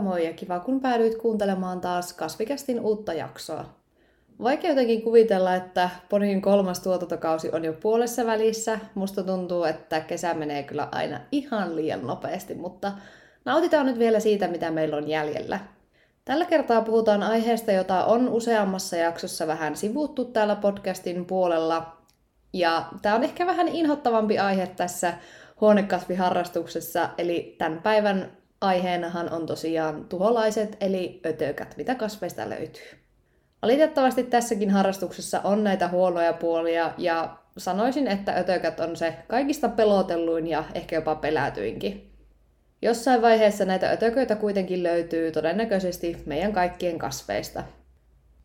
Moikka moi ja kiva kun päädyit kuuntelemaan taas Kasvikästin uutta jaksoa. Vaikea jotenkin kuvitella, että Ponin kolmas tuotantokausi on jo puolessa välissä. Musta tuntuu, että kesä menee kyllä aina ihan liian nopeasti, mutta nautitaan nyt vielä siitä, mitä meillä on jäljellä. Tällä kertaa puhutaan aiheesta, jota on useammassa jaksossa vähän sivuttu täällä podcastin puolella. Ja tämä on ehkä vähän inhottavampi aihe tässä huonekasviharrastuksessa, eli tämän päivän aiheenahan on tosiaan tuholaiset, eli ötökät, mitä kasveista löytyy. Valitettavasti tässäkin harrastuksessa on näitä huonoja puolia, ja sanoisin, että ötökät on se kaikista pelotelluin ja ehkä jopa pelätyinkin. Jossain vaiheessa näitä ötököitä kuitenkin löytyy todennäköisesti meidän kaikkien kasveista –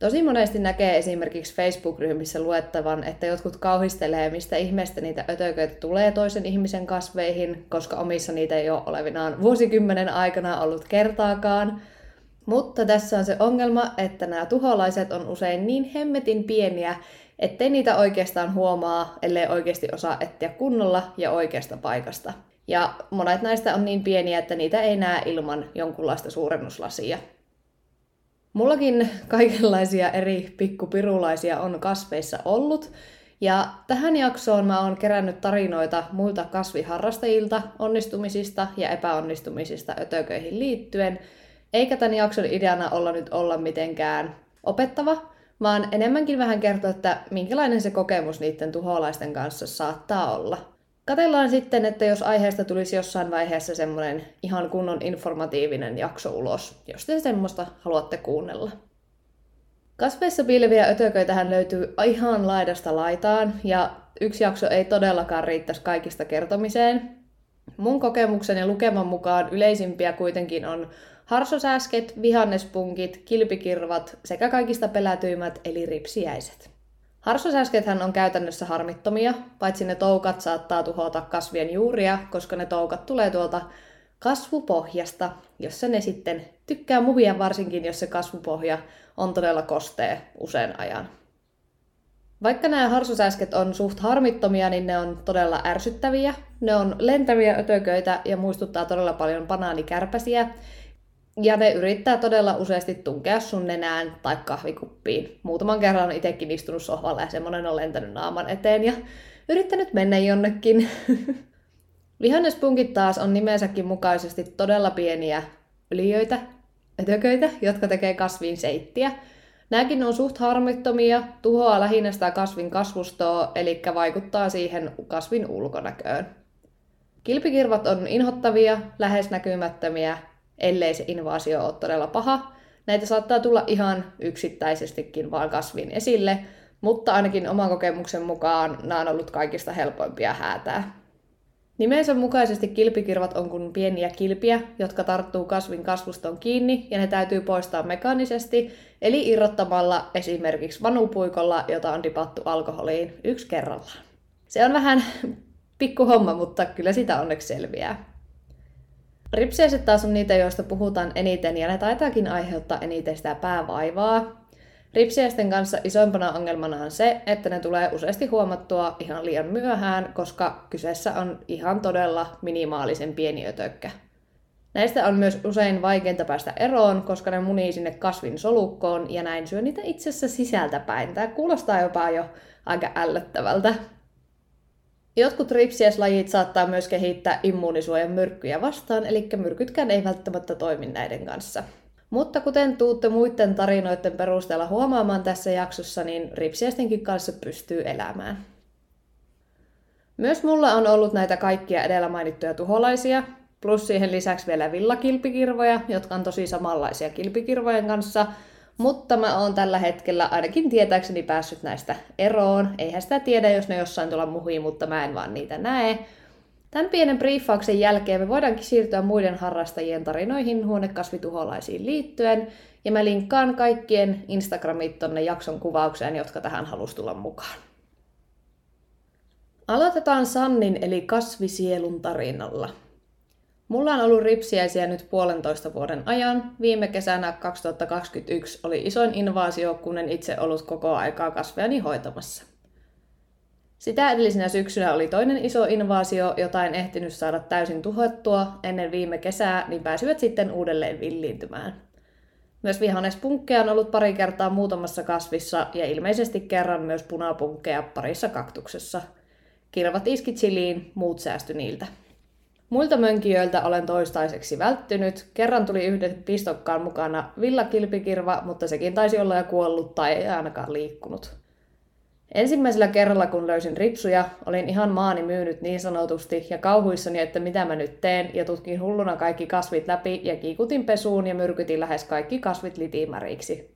Tosi monesti näkee esimerkiksi Facebook-ryhmissä luettavan, että jotkut kauhistelee, mistä ihmeestä niitä ötököitä tulee toisen ihmisen kasveihin, koska omissa niitä ei ole olevinaan vuosikymmenen aikana ollut kertaakaan. Mutta tässä on se ongelma, että nämä tuholaiset on usein niin hemmetin pieniä, ettei niitä oikeastaan huomaa, ellei oikeasti osaa etsiä kunnolla ja oikeasta paikasta. Ja monet näistä on niin pieniä, että niitä ei näe ilman jonkunlaista suurennuslasia. Mullakin kaikenlaisia eri pikkupirulaisia on kasveissa ollut, ja tähän jaksoon mä oon kerännyt tarinoita muilta kasviharrastajilta onnistumisista ja epäonnistumisista ötököihin liittyen, eikä tämän jakson ideana olla nyt olla mitenkään opettava, vaan enemmänkin vähän kertoa, että minkälainen se kokemus niiden tuholaisten kanssa saattaa olla. Katellaan sitten, että jos aiheesta tulisi jossain vaiheessa semmoinen ihan kunnon informatiivinen jakso ulos, jos te semmoista haluatte kuunnella. Kasveissa piileviä ötököitähän löytyy ihan laidasta laitaan, ja yksi jakso ei todellakaan riittäisi kaikista kertomiseen. Mun kokemuksen ja lukeman mukaan yleisimpiä kuitenkin on harsosääsket, vihannespunkit, kilpikirvat sekä kaikista pelätyimmät eli ripsiäiset. Harsosäskethän on käytännössä harmittomia, paitsi ne toukat saattaa tuhota kasvien juuria, koska ne toukat tulee tuolta kasvupohjasta, jossa ne sitten tykkää muvia varsinkin, jos se kasvupohja on todella kostee usein ajan. Vaikka nämä harsosäsket on suht harmittomia, niin ne on todella ärsyttäviä. Ne on lentäviä ötököitä ja muistuttaa todella paljon banaanikärpäsiä, ja ne yrittää todella useasti tunkea sun nenään tai kahvikuppiin. Muutaman kerran on itsekin istunut sohvalla ja semmonen on lentänyt naaman eteen ja yrittänyt mennä jonnekin. Vihannespunkit taas on nimensäkin mukaisesti todella pieniä yliöitä, ötököitä, jotka tekee kasviin seittiä. Nämäkin on suht harmittomia, tuhoaa lähinnä sitä kasvin kasvustoa, eli vaikuttaa siihen kasvin ulkonäköön. Kilpikirvat on inhottavia, lähes näkymättömiä ellei se invaasio ole todella paha. Näitä saattaa tulla ihan yksittäisestikin vaan kasvin esille, mutta ainakin oman kokemuksen mukaan nämä on ollut kaikista helpoimpia häätää. Nimensä mukaisesti kilpikirvat on kuin pieniä kilpiä, jotka tarttuu kasvin kasvuston kiinni ja ne täytyy poistaa mekaanisesti, eli irrottamalla esimerkiksi vanupuikolla, jota on dipattu alkoholiin yksi kerrallaan. Se on vähän pikku homma, mutta kyllä sitä onneksi selviää. Ripsiäiset taas on niitä, joista puhutaan eniten ja ne taitaakin aiheuttaa eniten sitä päävaivaa. Ripsiäisten kanssa isoimpana ongelmana on se, että ne tulee useasti huomattua ihan liian myöhään, koska kyseessä on ihan todella minimaalisen pieni ötökkä. Näistä on myös usein vaikeinta päästä eroon, koska ne munii sinne kasvin solukkoon ja näin syö niitä itsessä sisältäpäin. Tämä kuulostaa jopa jo aika ällöttävältä. Jotkut ripsieslajit saattaa myös kehittää immuunisuojan myrkkyjä vastaan, eli myrkytkään ei välttämättä toimi näiden kanssa. Mutta kuten tuutte muiden tarinoiden perusteella huomaamaan tässä jaksossa, niin ripsiestenkin kanssa pystyy elämään. Myös mulla on ollut näitä kaikkia edellä mainittuja tuholaisia, plus siihen lisäksi vielä villakilpikirvoja, jotka on tosi samanlaisia kilpikirvojen kanssa – mutta mä oon tällä hetkellä ainakin tietääkseni päässyt näistä eroon. Eihän sitä tiedä, jos ne jossain tuolla muhii, mutta mä en vaan niitä näe. Tämän pienen briefauksen jälkeen me voidaankin siirtyä muiden harrastajien tarinoihin huonekasvituholaisiin liittyen, ja mä linkkaan kaikkien Instagramit tonne jakson kuvaukseen, jotka tähän halus tulla mukaan. Aloitetaan Sannin eli kasvisielun tarinalla. Mulla on ollut ripsiäisiä nyt puolentoista vuoden ajan. Viime kesänä 2021 oli isoin invaasio, kun en itse ollut koko aikaa kasveani hoitamassa. Sitä edellisenä syksynä oli toinen iso invaasio, jota en ehtinyt saada täysin tuhottua ennen viime kesää, niin pääsivät sitten uudelleen villiintymään. Myös vihannespunkkeja on ollut pari kertaa muutamassa kasvissa ja ilmeisesti kerran myös punapunkkeja parissa kaktuksessa. Kirvat iski chiliin, muut säästy niiltä. Muilta mönkijöiltä olen toistaiseksi välttynyt. Kerran tuli yhden pistokkaan mukana villakilpikirva, mutta sekin taisi olla jo kuollut tai ei ainakaan liikkunut. Ensimmäisellä kerralla, kun löysin ripsuja, olin ihan maani myynyt niin sanotusti ja kauhuissani, että mitä mä nyt teen, ja tutkin hulluna kaikki kasvit läpi ja kiikutin pesuun ja myrkytin lähes kaikki kasvit litimäriksi.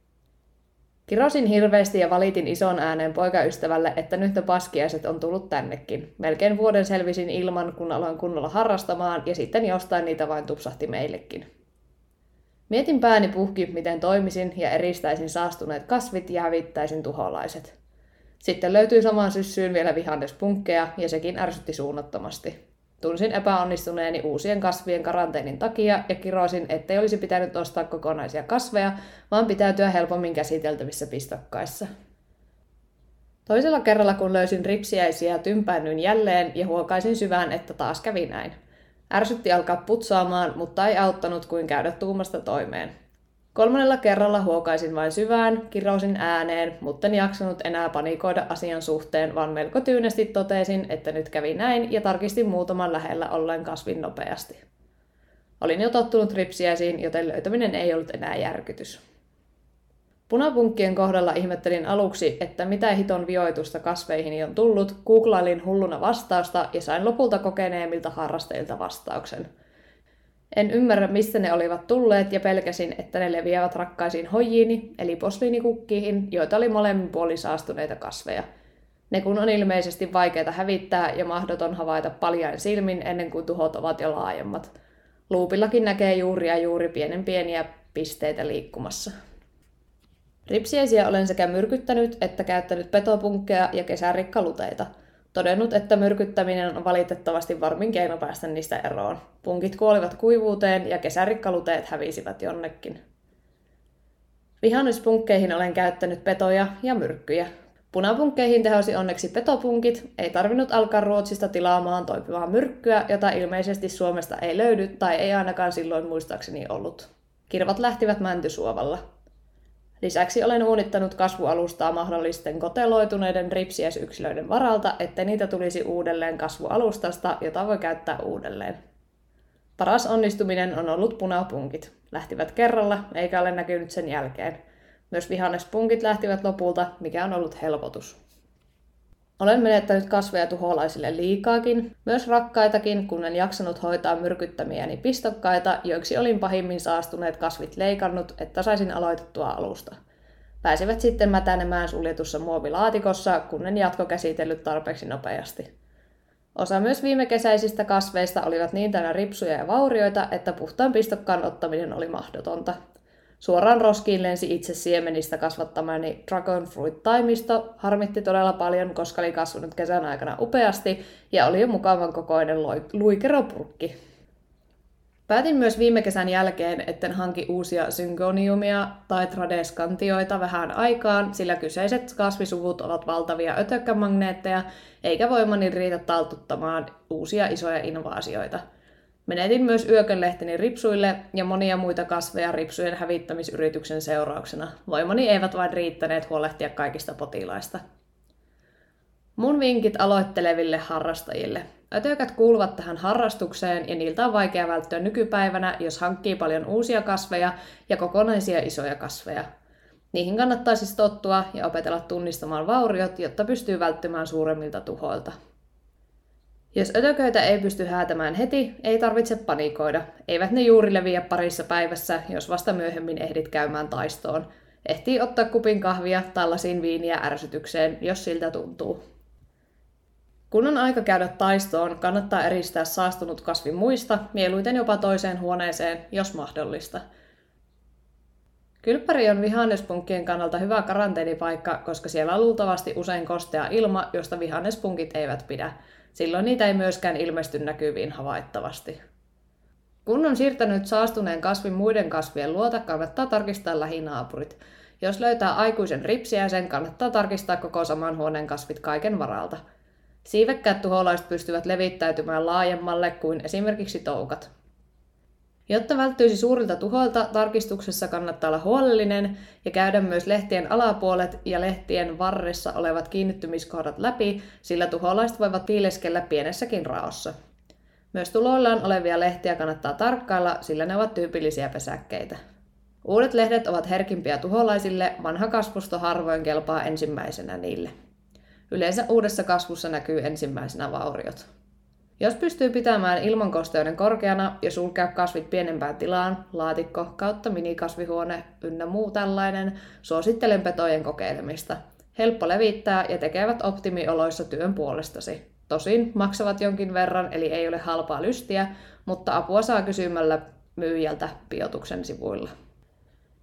Kirosin hirveästi ja valitin ison äänen poikaystävälle, että nyt ne paskiaiset on tullut tännekin. Melkein vuoden selvisin ilman, kun aloin kunnolla harrastamaan, ja sitten jostain niitä vain tupsahti meillekin. Mietin pääni puhki, miten toimisin ja eristäisin saastuneet kasvit ja hävittäisin tuholaiset. Sitten löytyi samaan syssyyn vielä vihannespunkkeja ja sekin ärsytti suunnattomasti. Tunsin epäonnistuneeni uusien kasvien karanteenin takia ja kiroisin, ettei olisi pitänyt ostaa kokonaisia kasveja, vaan pitäytyä helpommin käsiteltävissä pistokkaissa. Toisella kerralla, kun löysin ripsiäisiä, tympäänyin jälleen ja huokaisin syvään, että taas kävi näin. Ärsytti alkaa putsaamaan, mutta ei auttanut kuin käydä tuumasta toimeen. Kolmannella kerralla huokaisin vain syvään, kirousin ääneen, mutta en jaksanut enää panikoida asian suhteen, vaan melko tyynesti totesin, että nyt kävi näin ja tarkistin muutaman lähellä ollen kasvin nopeasti. Olin jo tottunut ripsiäisiin, joten löytäminen ei ollut enää järkytys. Punapunkkien kohdalla ihmettelin aluksi, että mitä hiton vioitusta kasveihin on tullut, googlailin hulluna vastausta ja sain lopulta kokeneemmilta harrasteilta vastauksen – en ymmärrä, mistä ne olivat tulleet ja pelkäsin, että ne leviävät rakkaisiin hojiini, eli posliinikukkiin, joita oli molemmin puolin saastuneita kasveja. Ne kun on ilmeisesti vaikeita hävittää ja mahdoton havaita paljain silmin ennen kuin tuhot ovat jo laajemmat. Luupillakin näkee juuri ja juuri pienen pieniä pisteitä liikkumassa. Ripsiäisiä olen sekä myrkyttänyt että käyttänyt petopunkkeja ja kesärikkaluteita – todennut, että myrkyttäminen on valitettavasti varmin keino päästä niistä eroon. Punkit kuolivat kuivuuteen ja kesärikkaluteet hävisivät jonnekin. Vihannespunkkeihin olen käyttänyt petoja ja myrkkyjä. Punapunkkeihin tehosi onneksi petopunkit, ei tarvinnut alkaa Ruotsista tilaamaan toipivaa myrkkyä, jota ilmeisesti Suomesta ei löydy tai ei ainakaan silloin muistaakseni ollut. Kirvat lähtivät mäntysuovalla. Lisäksi olen uunittanut kasvualustaa mahdollisten koteloituneiden ripsiäisyksilöiden varalta, että niitä tulisi uudelleen kasvualustasta, jota voi käyttää uudelleen. Paras onnistuminen on ollut punapunkit. Lähtivät kerralla, eikä ole näkynyt sen jälkeen. Myös vihannespunkit lähtivät lopulta, mikä on ollut helpotus. Olen menettänyt kasveja tuholaisille liikaakin, myös rakkaitakin, kun en jaksanut hoitaa myrkyttämiäni pistokkaita, joiksi olin pahimmin saastuneet kasvit leikannut, että saisin aloitettua alusta. Pääsivät sitten mätänemään suljetussa muovilaatikossa, kun en jatkokäsitellyt tarpeeksi nopeasti. Osa myös viime kesäisistä kasveista olivat niin täynnä ripsuja ja vaurioita, että puhtaan pistokkaan ottaminen oli mahdotonta. Suoraan roskiin lensi itse siemenistä kasvattamani Dragon Fruit taimisto. Harmitti todella paljon, koska oli kasvanut kesän aikana upeasti ja oli jo mukavan kokoinen luikeropurkki. Päätin myös viime kesän jälkeen, etten hanki uusia syngoniumia tai tradeskantioita vähän aikaan, sillä kyseiset kasvisuvut ovat valtavia ötökkämagneetteja, eikä voimani riitä taltuttamaan uusia isoja invaasioita – Menetin myös yökönlehteni ripsuille ja monia muita kasveja ripsujen hävittämisyrityksen seurauksena. Voimani eivät vain riittäneet huolehtia kaikista potilaista. Mun vinkit aloitteleville harrastajille. Ötökät kuuluvat tähän harrastukseen ja niiltä on vaikea välttyä nykypäivänä, jos hankkii paljon uusia kasveja ja kokonaisia isoja kasveja. Niihin kannattaa siis tottua ja opetella tunnistamaan vauriot, jotta pystyy välttymään suuremmilta tuhoilta. Jos ötököitä ei pysty häätämään heti, ei tarvitse panikoida. Eivät ne juuri leviä parissa päivässä, jos vasta myöhemmin ehdit käymään taistoon. Ehtii ottaa kupin kahvia tai lasin viiniä ärsytykseen, jos siltä tuntuu. Kun on aika käydä taistoon, kannattaa eristää saastunut kasvi muista, mieluiten jopa toiseen huoneeseen, jos mahdollista. Kylppäri on vihannespunkkien kannalta hyvä karanteenipaikka, koska siellä on luultavasti usein kostea ilma, josta vihannespunkit eivät pidä – Silloin niitä ei myöskään ilmesty näkyviin havaittavasti. Kun on siirtänyt saastuneen kasvin muiden kasvien luota, kannattaa tarkistaa lähinaapurit. Jos löytää aikuisen ripsiäisen, kannattaa tarkistaa koko saman huoneen kasvit kaiken varalta. Siivekkäät tuholaiset pystyvät levittäytymään laajemmalle kuin esimerkiksi toukat. Jotta välttyisi suurilta tuhoilta, tarkistuksessa kannattaa olla huolellinen ja käydä myös lehtien alapuolet ja lehtien varressa olevat kiinnittymiskohdat läpi, sillä tuholaiset voivat piileskellä pienessäkin raossa. Myös tuloillaan olevia lehtiä kannattaa tarkkailla, sillä ne ovat tyypillisiä pesäkkeitä. Uudet lehdet ovat herkimpiä tuholaisille, vanha kasvusto harvoin kelpaa ensimmäisenä niille. Yleensä uudessa kasvussa näkyy ensimmäisenä vauriot. Jos pystyy pitämään ilmankosteuden korkeana ja sulkea kasvit pienempään tilaan, laatikko kautta minikasvihuone ynnä muu tällainen, suosittelen petojen kokeilemista. Helppo levittää ja tekevät optimioloissa työn puolestasi. Tosin maksavat jonkin verran, eli ei ole halpaa lystiä, mutta apua saa kysymällä myyjältä biotuksen sivuilla.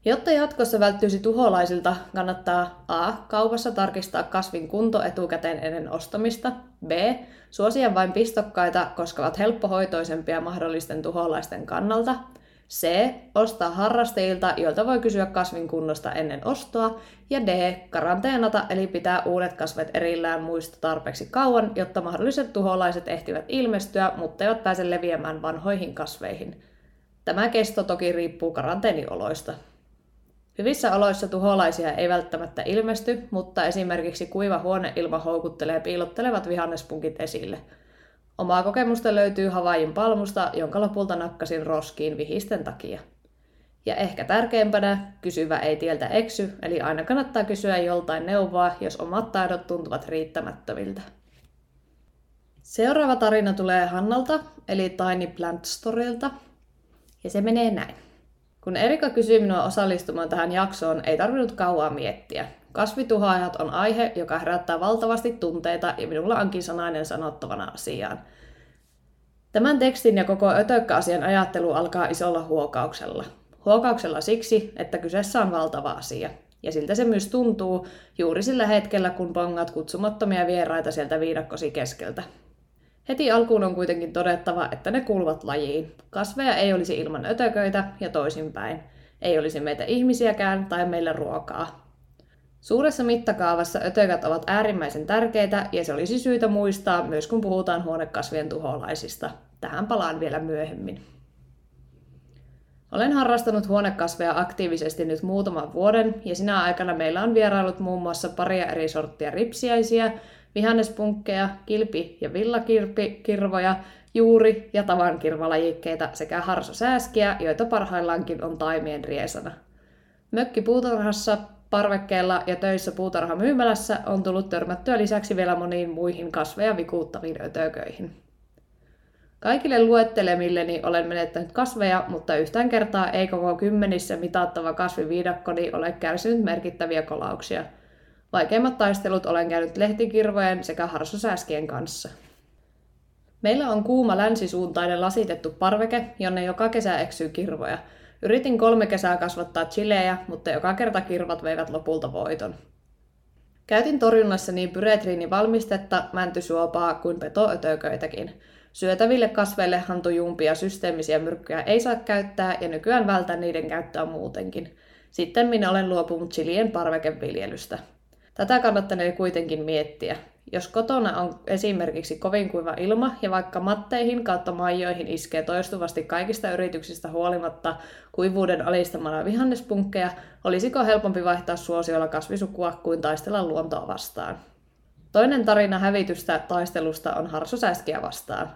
Jotta jatkossa välttyisi tuholaisilta, kannattaa A. Kaupassa tarkistaa kasvin kunto etukäteen ennen ostamista. B. Suosia vain pistokkaita, koska ovat helppohoitoisempia mahdollisten tuholaisten kannalta. C. Ostaa harrastajilta, joilta voi kysyä kasvin kunnosta ennen ostoa. Ja D. Karanteenata, eli pitää uudet kasvet erillään muista tarpeeksi kauan, jotta mahdolliset tuholaiset ehtivät ilmestyä, mutta eivät pääse leviämään vanhoihin kasveihin. Tämä kesto toki riippuu karanteenioloista. Hyvissä oloissa tuholaisia ei välttämättä ilmesty, mutta esimerkiksi kuiva huoneilma houkuttelee piilottelevat vihannespunkit esille. Omaa kokemusta löytyy Havaijin palmusta, jonka lopulta nakkasin roskiin vihisten takia. Ja ehkä tärkeimpänä, kysyvä ei tieltä eksy, eli aina kannattaa kysyä joltain neuvoa, jos omat taidot tuntuvat riittämättömiltä. Seuraava tarina tulee Hannalta, eli Tiny Plant Storylta, ja se menee näin. Kun Erika kysyi minua osallistumaan tähän jaksoon, ei tarvinnut kauaa miettiä. Kasvituhaajat on aihe, joka herättää valtavasti tunteita ja minulla onkin sanainen sanottavana asiaan. Tämän tekstin ja koko ötökkäasian ajattelu alkaa isolla huokauksella. Huokauksella siksi, että kyseessä on valtava asia. Ja siltä se myös tuntuu juuri sillä hetkellä, kun pongat kutsumattomia vieraita sieltä viidakkosi keskeltä. Heti alkuun on kuitenkin todettava, että ne kuuluvat lajiin. Kasveja ei olisi ilman ötököitä ja toisinpäin. Ei olisi meitä ihmisiäkään tai meillä ruokaa. Suuressa mittakaavassa ötökät ovat äärimmäisen tärkeitä ja se olisi syytä muistaa myös kun puhutaan huonekasvien tuholaisista. Tähän palaan vielä myöhemmin. Olen harrastanut huonekasveja aktiivisesti nyt muutaman vuoden ja sinä aikana meillä on vierailut muun muassa paria eri sorttia ripsiäisiä, vihannespunkkeja, kilpi- ja villakirpikirvoja, juuri- ja tavankirvalajikkeita sekä harsosääskiä, joita parhaillaankin on taimien riesana. Mökki puutarhassa, parvekkeella ja töissä puutarhamyymälässä on tullut törmättyä lisäksi vielä moniin muihin kasveja vikuuttaviin ötököihin. Kaikille luettelemilleni olen menettänyt kasveja, mutta yhtään kertaa ei koko kymmenissä mitattava kasviviidakkoni ole kärsinyt merkittäviä kolauksia – Vaikeimmat taistelut olen käynyt lehtikirvojen sekä harsosääskien kanssa. Meillä on kuuma länsisuuntainen lasitettu parveke, jonne joka kesä eksyy kirvoja. Yritin kolme kesää kasvattaa chilejä, mutta joka kerta kirvat veivät lopulta voiton. Käytin torjunnassa niin pyretriinivalmistetta, mäntysuopaa kuin petoötököitäkin. Syötäville kasveille hantujumpia systeemisiä myrkkyjä ei saa käyttää ja nykyään vältän niiden käyttöä muutenkin. Sitten minä olen luopunut chilien parvekeviljelystä. Tätä kannattanee kuitenkin miettiä. Jos kotona on esimerkiksi kovin kuiva ilma ja vaikka matteihin kautta maijoihin iskee toistuvasti kaikista yrityksistä huolimatta kuivuuden alistamana vihannespunkkeja, olisiko helpompi vaihtaa suosiolla kasvisukua kuin taistella luontoa vastaan? Toinen tarina hävitystä taistelusta on harsosääskiä vastaan.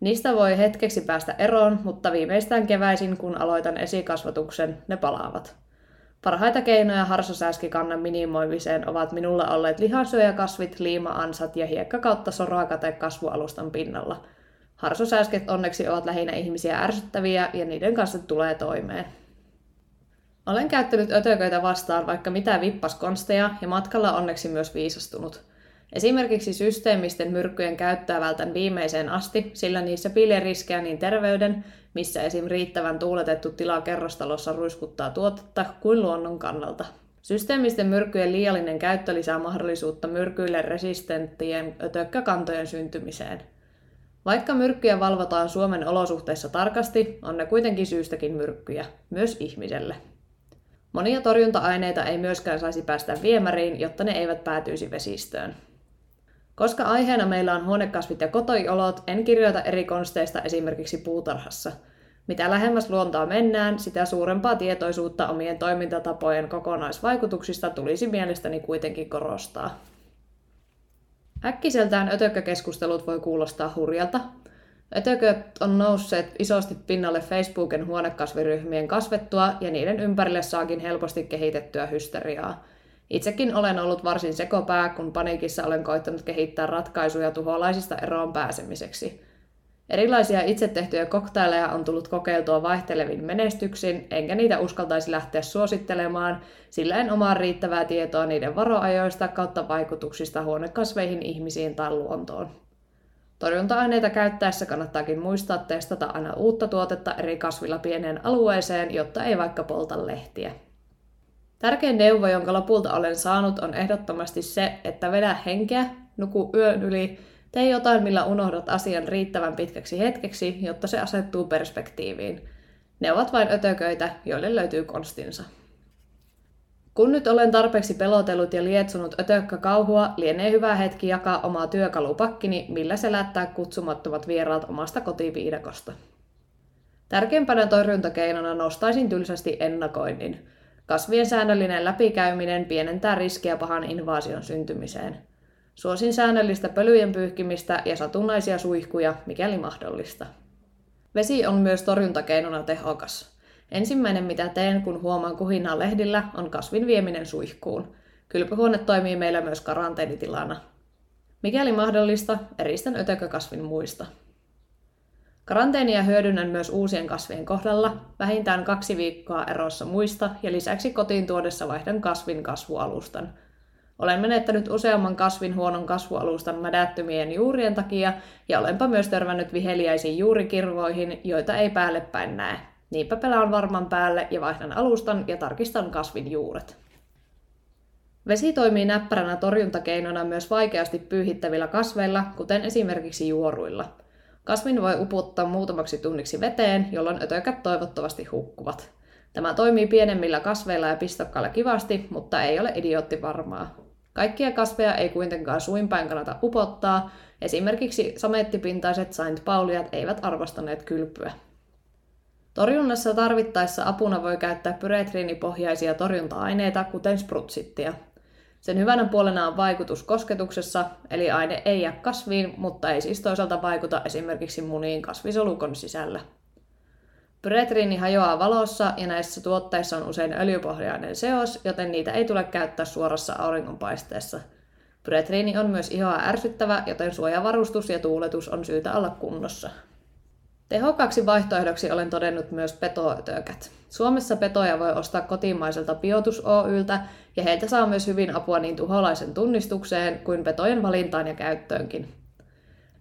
Niistä voi hetkeksi päästä eroon, mutta viimeistään keväisin, kun aloitan esikasvatuksen, ne palaavat. Parhaita keinoja harsosääskikannan minimoimiseen ovat minulla olleet lihansyöjäkasvit, liima-ansat ja hiekka kautta sorakate kasvualustan pinnalla. Harsosääsket onneksi ovat lähinnä ihmisiä ärsyttäviä ja niiden kanssa tulee toimeen. Olen käyttänyt ötököitä vastaan vaikka mitä vippaskonsteja ja matkalla onneksi myös viisastunut. Esimerkiksi systeemisten myrkkyjen käyttöä vältän viimeiseen asti, sillä niissä piilee riskejä niin terveyden, missä esim. riittävän tuuletettu tila kerrostalossa ruiskuttaa tuotetta, kuin luonnon kannalta. Systeemisten myrkkyjen liiallinen käyttö lisää mahdollisuutta myrkyille resistenttien ötökkäkantojen syntymiseen. Vaikka myrkkyjä valvotaan Suomen olosuhteissa tarkasti, on ne kuitenkin syystäkin myrkkyjä, myös ihmiselle. Monia torjunta-aineita ei myöskään saisi päästä viemäriin, jotta ne eivät päätyisi vesistöön. Koska aiheena meillä on huonekasvit ja kotoiolot, en kirjoita eri konsteista esimerkiksi puutarhassa. Mitä lähemmäs luontoa mennään, sitä suurempaa tietoisuutta omien toimintatapojen kokonaisvaikutuksista tulisi mielestäni kuitenkin korostaa. Äkkiseltään ötökkökeskustelut voi kuulostaa hurjalta. Ötököt on nousseet isosti pinnalle Facebooken huonekasviryhmien kasvettua ja niiden ympärille saakin helposti kehitettyä hysteriaa. Itsekin olen ollut varsin sekopää, kun paniikissa olen koittanut kehittää ratkaisuja tuholaisista eroon pääsemiseksi. Erilaisia itse tehtyjä koktaileja on tullut kokeiltua vaihtelevin menestyksin, enkä niitä uskaltaisi lähteä suosittelemaan, sillä en omaa riittävää tietoa niiden varoajoista kautta vaikutuksista huonekasveihin, ihmisiin tai luontoon. Torjunta-aineita käyttäessä kannattaakin muistaa testata aina uutta tuotetta eri kasvilla pieneen alueeseen, jotta ei vaikka polta lehtiä. Tärkein neuvo, jonka lopulta olen saanut, on ehdottomasti se, että vedä henkeä, nuku yön yli, tee jotain, millä unohdat asian riittävän pitkäksi hetkeksi, jotta se asettuu perspektiiviin. Ne ovat vain ötököitä, joille löytyy konstinsa. Kun nyt olen tarpeeksi pelotellut ja lietsonut ötökkä kauhua, lienee hyvä hetki jakaa omaa työkalupakkini, millä selättää kutsumattomat vieraat omasta kotiviidakosta. Tärkeimpänä torjuntakeinona nostaisin tylsästi ennakoinnin – Kasvien säännöllinen läpikäyminen pienentää riskiä pahan invaasion syntymiseen. Suosin säännöllistä pölyjen pyyhkimistä ja satunnaisia suihkuja, mikäli mahdollista. Vesi on myös torjuntakeinona tehokas. Ensimmäinen mitä teen, kun huomaan kuhinaa lehdillä, on kasvin vieminen suihkuun. Kylpyhuone toimii meillä myös karanteenitilana. Mikäli mahdollista, eristän ötökökasvin muista. Karanteenia hyödynnän myös uusien kasvien kohdalla, vähintään kaksi viikkoa erossa muista ja lisäksi kotiin tuodessa vaihdan kasvin kasvualustan. Olen menettänyt useamman kasvin huonon kasvualustan mädättymien juurien takia ja olenpa myös törmännyt viheliäisiin juurikirvoihin, joita ei päälle päin näe. Niinpä pelaan varman päälle ja vaihdan alustan ja tarkistan kasvin juuret. Vesi toimii näppäränä torjuntakeinona myös vaikeasti pyyhittävillä kasveilla, kuten esimerkiksi juoruilla – Kasvin voi uputtaa muutamaksi tunniksi veteen, jolloin ötökät toivottavasti hukkuvat. Tämä toimii pienemmillä kasveilla ja pistokkailla kivasti, mutta ei ole idiootti varmaa. Kaikkia kasveja ei kuitenkaan suinpäin kannata upottaa, esimerkiksi samettipintaiset Saint Pauliat eivät arvostaneet kylpyä. Torjunnassa tarvittaessa apuna voi käyttää pyretriinipohjaisia torjunta-aineita, kuten sprutsittia – sen hyvänä puolena on vaikutus kosketuksessa, eli aine ei jää kasviin, mutta ei siis toisaalta vaikuta esimerkiksi muniin kasvisolukon sisällä. Pyretriini hajoaa valossa ja näissä tuotteissa on usein öljypohjainen seos, joten niitä ei tule käyttää suorassa auringonpaisteessa. Pyretriini on myös ihoa ärsyttävä, joten suojavarustus ja tuuletus on syytä olla kunnossa. Tehokkaaksi vaihtoehdoksi olen todennut myös petoötökät. Suomessa petoja voi ostaa kotimaiselta Biotus Oyltä ja heiltä saa myös hyvin apua niin tuholaisen tunnistukseen kuin petojen valintaan ja käyttöönkin.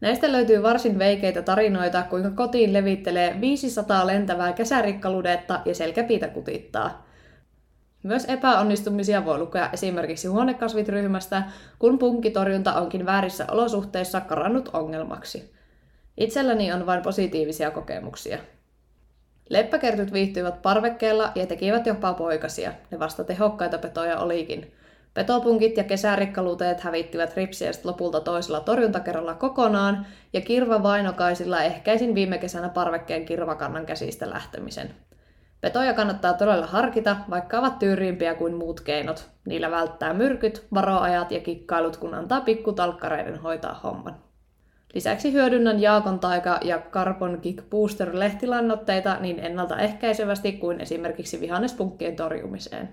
Näistä löytyy varsin veikeitä tarinoita, kuinka kotiin levittelee 500 lentävää kesärikkaludetta ja selkäpiitä kutittaa. Myös epäonnistumisia voi lukea esimerkiksi huonekasvitryhmästä, kun punkkitorjunta onkin väärissä olosuhteissa karannut ongelmaksi. Itselläni on vain positiivisia kokemuksia. Leppäkertyt viihtyivät parvekkeella ja tekivät jopa poikasia. Ne vasta tehokkaita petoja olikin. Petopunkit ja kesärikkaluteet hävittivät ripsiästä lopulta toisella torjuntakerralla kokonaan, ja kirva vainokaisilla ehkäisin viime kesänä parvekkeen kirvakannan käsistä lähtemisen. Petoja kannattaa todella harkita, vaikka ovat tyyriimpiä kuin muut keinot. Niillä välttää myrkyt, varoajat ja kikkailut, kun antaa pikkutalkkareiden hoitaa homman. Lisäksi hyödynnän Jaakon taika ja Carbon Kick Booster lehtilannoitteita niin ennaltaehkäisevästi kuin esimerkiksi vihannespunkkien torjumiseen.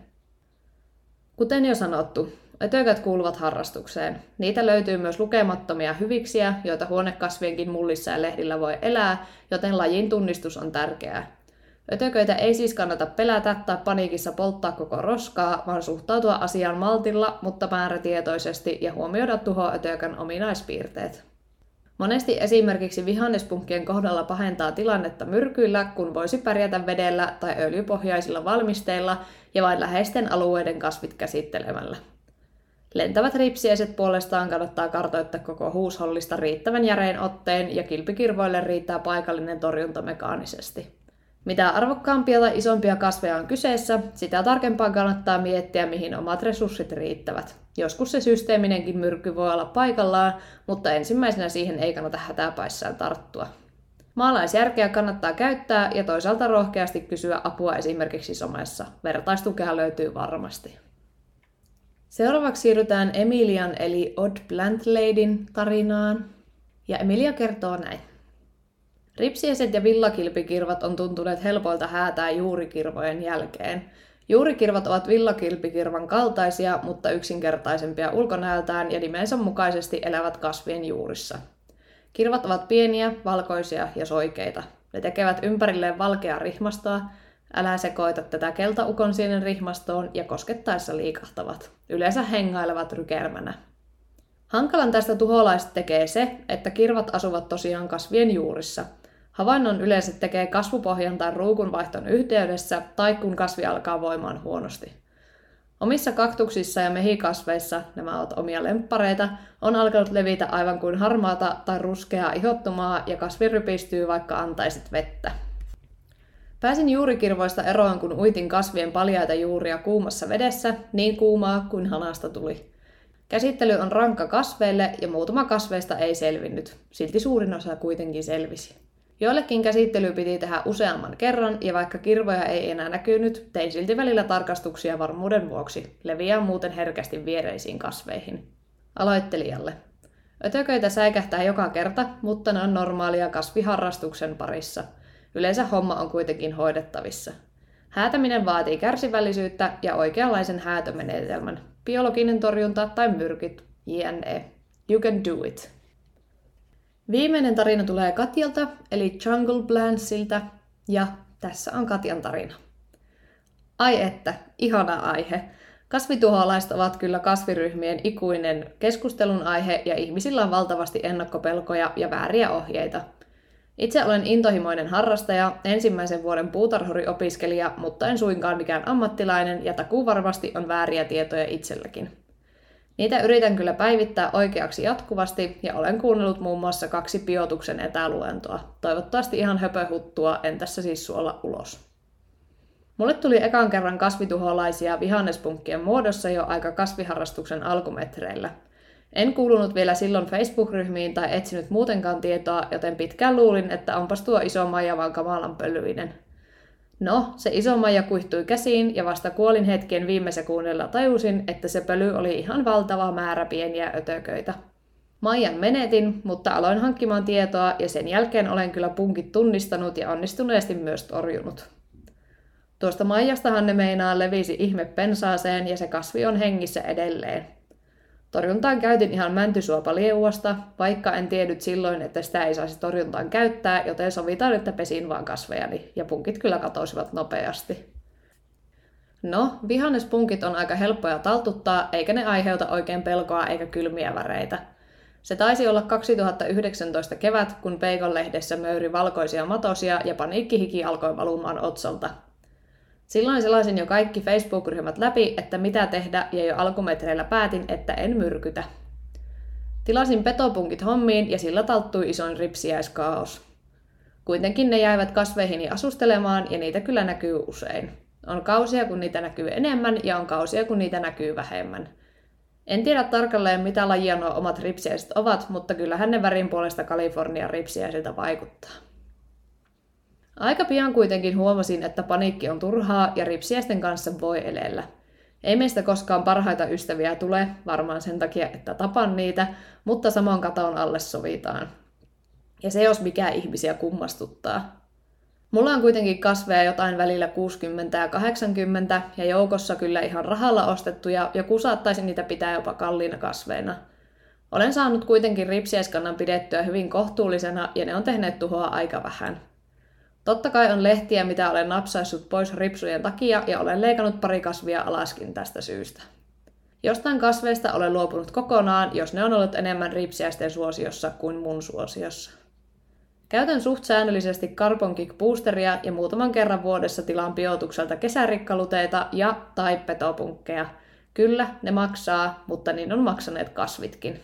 Kuten jo sanottu, ötökät kuuluvat harrastukseen. Niitä löytyy myös lukemattomia hyviksiä, joita huonekasvienkin mullissa ja lehdillä voi elää, joten lajin tunnistus on tärkeää. Ötököitä ei siis kannata pelätä tai paniikissa polttaa koko roskaa, vaan suhtautua asiaan maltilla, mutta määrätietoisesti ja huomioida tuhoötökän ominaispiirteet. Monesti esimerkiksi vihannespunkkien kohdalla pahentaa tilannetta myrkyillä, kun voisi pärjätä vedellä tai öljypohjaisilla valmisteilla ja vain läheisten alueiden kasvit käsittelemällä. Lentävät ripsiäiset puolestaan kannattaa kartoittaa koko huushollista riittävän järein otteen ja kilpikirvoille riittää paikallinen torjunta mekaanisesti. Mitä arvokkaampia tai isompia kasveja on kyseessä, sitä tarkempaa kannattaa miettiä, mihin omat resurssit riittävät. Joskus se systeeminenkin myrkky voi olla paikallaan, mutta ensimmäisenä siihen ei kannata hätäpäissään tarttua. Maalaisjärkeä kannattaa käyttää ja toisaalta rohkeasti kysyä apua esimerkiksi somessa. Vertaistukea löytyy varmasti. Seuraavaksi siirrytään Emilian eli Odd Plant Ladyn tarinaan. Ja Emilia kertoo näin. Ripsieset ja villakilpikirvat on tuntuneet helpoilta häätää juurikirvojen jälkeen. Juurikirvat ovat villakilpikirvan kaltaisia, mutta yksinkertaisempia ulkonäöltään ja nimensä mukaisesti elävät kasvien juurissa. Kirvat ovat pieniä, valkoisia ja soikeita. Ne tekevät ympärilleen valkeaa rihmastoa, Älä sekoita tätä keltaukon sienen rihmastoon ja koskettaessa liikahtavat. Yleensä hengailevat rykermänä. Hankalan tästä tuholaista tekee se, että kirvat asuvat tosiaan kasvien juurissa. Havainnon yleensä tekee kasvupohjan tai ruukunvaihton yhteydessä tai kun kasvi alkaa voimaan huonosti. Omissa kaktuksissa ja mehikasveissa, nämä ovat omia lemppareita, on alkanut levitä aivan kuin harmaata tai ruskeaa ihottumaa ja kasvi rypistyy vaikka antaisit vettä. Pääsin juurikirvoista eroon, kun uitin kasvien paljaita juuria kuumassa vedessä, niin kuumaa kuin hanasta tuli. Käsittely on rankka kasveille ja muutama kasveista ei selvinnyt. Silti suurin osa kuitenkin selvisi. Joillekin käsittely piti tehdä useamman kerran, ja vaikka kirvoja ei enää näkynyt, tein silti välillä tarkastuksia varmuuden vuoksi. Leviää muuten herkästi viereisiin kasveihin. Aloittelijalle. Ötököitä säikähtää joka kerta, mutta ne on normaalia kasviharrastuksen parissa – Yleensä homma on kuitenkin hoidettavissa. Häätäminen vaatii kärsivällisyyttä ja oikeanlaisen häätömenetelmän. Biologinen torjunta tai myrkyt, jne. You can do it. Viimeinen tarina tulee Katjalta, eli Jungle Blansilta, ja tässä on Katjan tarina. Ai että, ihana aihe. Kasvituholaiset ovat kyllä kasviryhmien ikuinen keskustelun aihe ja ihmisillä on valtavasti ennakkopelkoja ja vääriä ohjeita – itse olen intohimoinen harrastaja, ensimmäisen vuoden puutarhuriopiskelija, mutta en suinkaan mikään ammattilainen ja takuu varmasti on vääriä tietoja itselläkin. Niitä yritän kyllä päivittää oikeaksi jatkuvasti ja olen kuunnellut muun muassa kaksi biotuksen etäluentoa. Toivottavasti ihan höpöhuttua, en tässä siis suolla ulos. Mulle tuli ekan kerran kasvituholaisia vihannespunkkien muodossa jo aika kasviharrastuksen alkumetreillä – en kuulunut vielä silloin Facebook-ryhmiin tai etsinyt muutenkaan tietoa, joten pitkään luulin, että onpas tuo iso maija vaan kamalan pölyinen. No, se iso maija kuihtui käsiin ja vasta kuolin hetken viime sekunnilla tajusin, että se pöly oli ihan valtava määrä pieniä ötököitä. Maijan menetin, mutta aloin hankkimaan tietoa ja sen jälkeen olen kyllä punkit tunnistanut ja onnistuneesti myös torjunut. Tuosta Maijastahan ne meinaa levisi ihme pensaaseen ja se kasvi on hengissä edelleen. Torjuntaan käytin ihan mäntysuopalieuasta, vaikka en tiennyt silloin, että sitä ei saisi torjuntaan käyttää, joten sovitaan, että pesin vaan kasvejani, ja punkit kyllä katoisivat nopeasti. No, vihannespunkit on aika helppoja taltuttaa, eikä ne aiheuta oikein pelkoa eikä kylmiä väreitä. Se taisi olla 2019 kevät, kun Peikon lehdessä möyri valkoisia matosia ja paniikkihiki alkoi valumaan otsalta. Silloin selasin jo kaikki Facebook-ryhmät läpi, että mitä tehdä, ja jo alkumetreillä päätin, että en myrkytä. Tilasin petopunkit hommiin ja sillä talttui isoin ripsiäiskaos. Kuitenkin ne jäivät kasveihini asustelemaan ja niitä kyllä näkyy usein. On kausia, kun niitä näkyy enemmän ja on kausia, kun niitä näkyy vähemmän. En tiedä tarkalleen, mitä lajia nuo omat ripsiäiset ovat, mutta kyllähän ne värin puolesta Kalifornian ripsiäisiltä vaikuttaa. Aika pian kuitenkin huomasin, että paniikki on turhaa ja ripsiäisten kanssa voi elellä. Ei meistä koskaan parhaita ystäviä tule, varmaan sen takia, että tapan niitä, mutta saman katon alle sovitaan. Ja se jos mikä ihmisiä kummastuttaa. Mulla on kuitenkin kasveja jotain välillä 60 ja 80 ja joukossa kyllä ihan rahalla ostettuja, joku saattaisi niitä pitää jopa kalliina kasveina. Olen saanut kuitenkin ripsiäiskannan pidettyä hyvin kohtuullisena ja ne on tehneet tuhoa aika vähän. Totta kai on lehtiä, mitä olen napsaissut pois ripsujen takia ja olen leikannut pari kasvia alaskin tästä syystä. Jostain kasveista olen luopunut kokonaan, jos ne on ollut enemmän ripsiäisten suosiossa kuin mun suosiossa. Käytän suht säännöllisesti Carbon Kick Boosteria ja muutaman kerran vuodessa tilaan biotukselta kesärikkaluteita ja tai petopunkkeja. Kyllä, ne maksaa, mutta niin on maksaneet kasvitkin.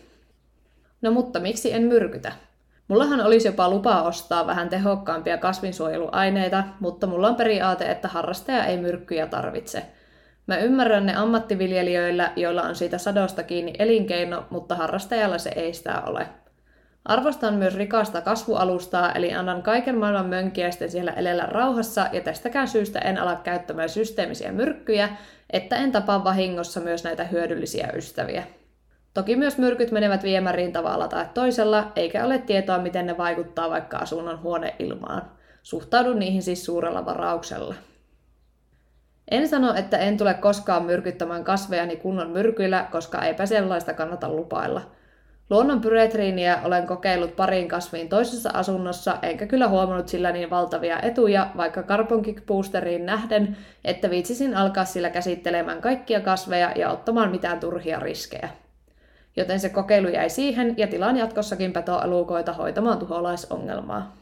No mutta miksi en myrkytä? Mullahan olisi jopa lupa ostaa vähän tehokkaampia kasvinsuojeluaineita, mutta mulla on periaate, että harrastaja ei myrkkyjä tarvitse. Mä ymmärrän ne ammattiviljelijöillä, joilla on siitä sadosta kiinni elinkeino, mutta harrastajalla se ei sitä ole. Arvostan myös rikasta kasvualustaa, eli annan kaiken maailman mönkiäisten siellä elellä rauhassa, ja tästäkään syystä en ala käyttämään systeemisiä myrkkyjä, että en tapaa vahingossa myös näitä hyödyllisiä ystäviä. Toki myös myrkyt menevät viemäriin tavalla tai toisella, eikä ole tietoa, miten ne vaikuttaa vaikka asunnon huoneilmaan. Suhtaudun niihin siis suurella varauksella. En sano, että en tule koskaan myrkyttämään kasvejani kunnon myrkyillä, koska eipä sellaista kannata lupailla. Luonnon pyretriiniä olen kokeillut pariin kasviin toisessa asunnossa, enkä kyllä huomannut sillä niin valtavia etuja, vaikka Carbon Kick Boosteriin nähden, että viitsisin alkaa sillä käsittelemään kaikkia kasveja ja ottamaan mitään turhia riskejä. Joten se kokeilu jäi siihen ja tilaan jatkossakin petoelukoita hoitamaan tuholaisongelmaa.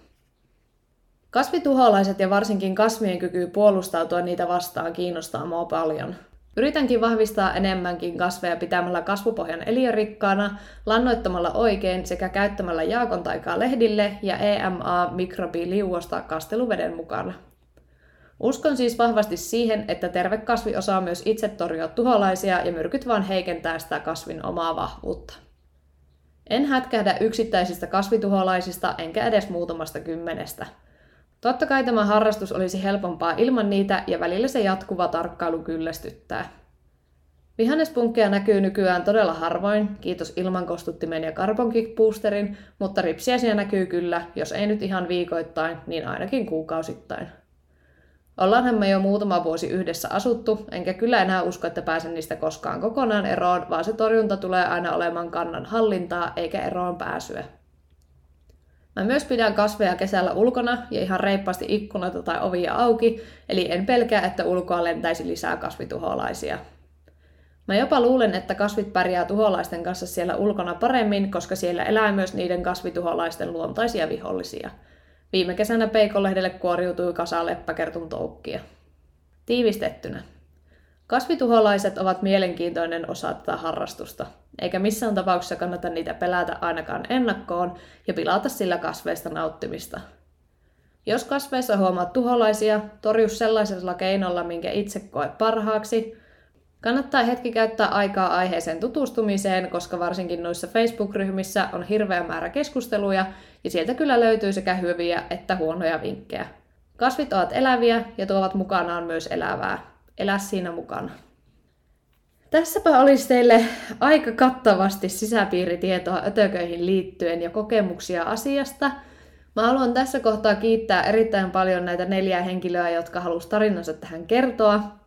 Kasvituholaiset ja varsinkin kasvien kyky puolustautua niitä vastaan kiinnostaa mua paljon. Yritänkin vahvistaa enemmänkin kasveja pitämällä kasvupohjan eliörikkaana, lannoittamalla oikein sekä käyttämällä jaakontaikaa lehdille ja EMA-mikrobiliuosta kasteluveden mukana. Uskon siis vahvasti siihen, että terve kasvi osaa myös itse torjua tuholaisia ja myrkyt vaan heikentää sitä kasvin omaa vahvuutta. En hätkähdä yksittäisistä kasvituholaisista enkä edes muutamasta kymmenestä – Totta kai tämä harrastus olisi helpompaa ilman niitä ja välillä se jatkuva tarkkailu kyllästyttää. Vihannespunkkeja näkyy nykyään todella harvoin, kiitos ilmankostuttimen ja Carbon Kick Boosterin, mutta ripsiäisiä näkyy kyllä, jos ei nyt ihan viikoittain, niin ainakin kuukausittain. Ollaanhan me jo muutama vuosi yhdessä asuttu, enkä kyllä enää usko, että pääsen niistä koskaan kokonaan eroon, vaan se torjunta tulee aina olemaan kannan hallintaa eikä eroon pääsyä. Mä myös pidän kasveja kesällä ulkona ja ihan reippaasti ikkunoita tai ovia auki, eli en pelkää, että ulkoa lentäisi lisää kasvituholaisia. Mä jopa luulen, että kasvit pärjää tuholaisten kanssa siellä ulkona paremmin, koska siellä elää myös niiden kasvituholaisten luontaisia vihollisia. Viime kesänä peikolehdelle kuoriutui kasa leppäkertun toukkia. Tiivistettynä. Kasvituholaiset ovat mielenkiintoinen osa tätä harrastusta, eikä missään tapauksessa kannata niitä pelätä ainakaan ennakkoon ja pilata sillä kasveista nauttimista. Jos kasveissa huomaat tuholaisia, torju sellaisella keinolla, minkä itse koet parhaaksi. Kannattaa hetki käyttää aikaa aiheeseen tutustumiseen, koska varsinkin noissa Facebook-ryhmissä on hirveä määrä keskusteluja ja sieltä kyllä löytyy sekä hyviä että huonoja vinkkejä. Kasvit ovat eläviä ja tuovat mukanaan myös elävää, elää siinä mukana. Tässäpä olisi teille aika kattavasti sisäpiiritietoa ötököihin liittyen ja kokemuksia asiasta. Mä haluan tässä kohtaa kiittää erittäin paljon näitä neljää henkilöä, jotka halusivat tarinansa tähän kertoa.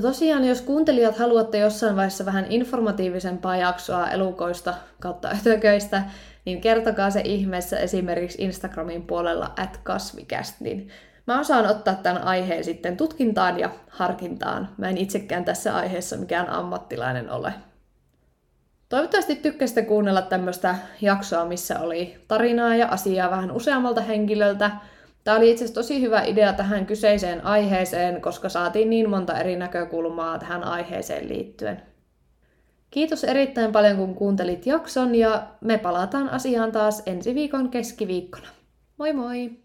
Tosiaan, jos kuuntelijat haluatte jossain vaiheessa vähän informatiivisempaa jaksoa elukoista kautta ötököistä, niin kertokaa se ihmeessä esimerkiksi Instagramin puolella at kasvikäst, niin Mä osaan ottaa tämän aiheen sitten tutkintaan ja harkintaan. Mä en itsekään tässä aiheessa mikään ammattilainen ole. Toivottavasti tykkäsitte kuunnella tämmöistä jaksoa, missä oli tarinaa ja asiaa vähän useammalta henkilöltä. Tämä oli itse asiassa tosi hyvä idea tähän kyseiseen aiheeseen, koska saatiin niin monta eri näkökulmaa tähän aiheeseen liittyen. Kiitos erittäin paljon, kun kuuntelit jakson ja me palataan asiaan taas ensi viikon keskiviikkona. Moi moi!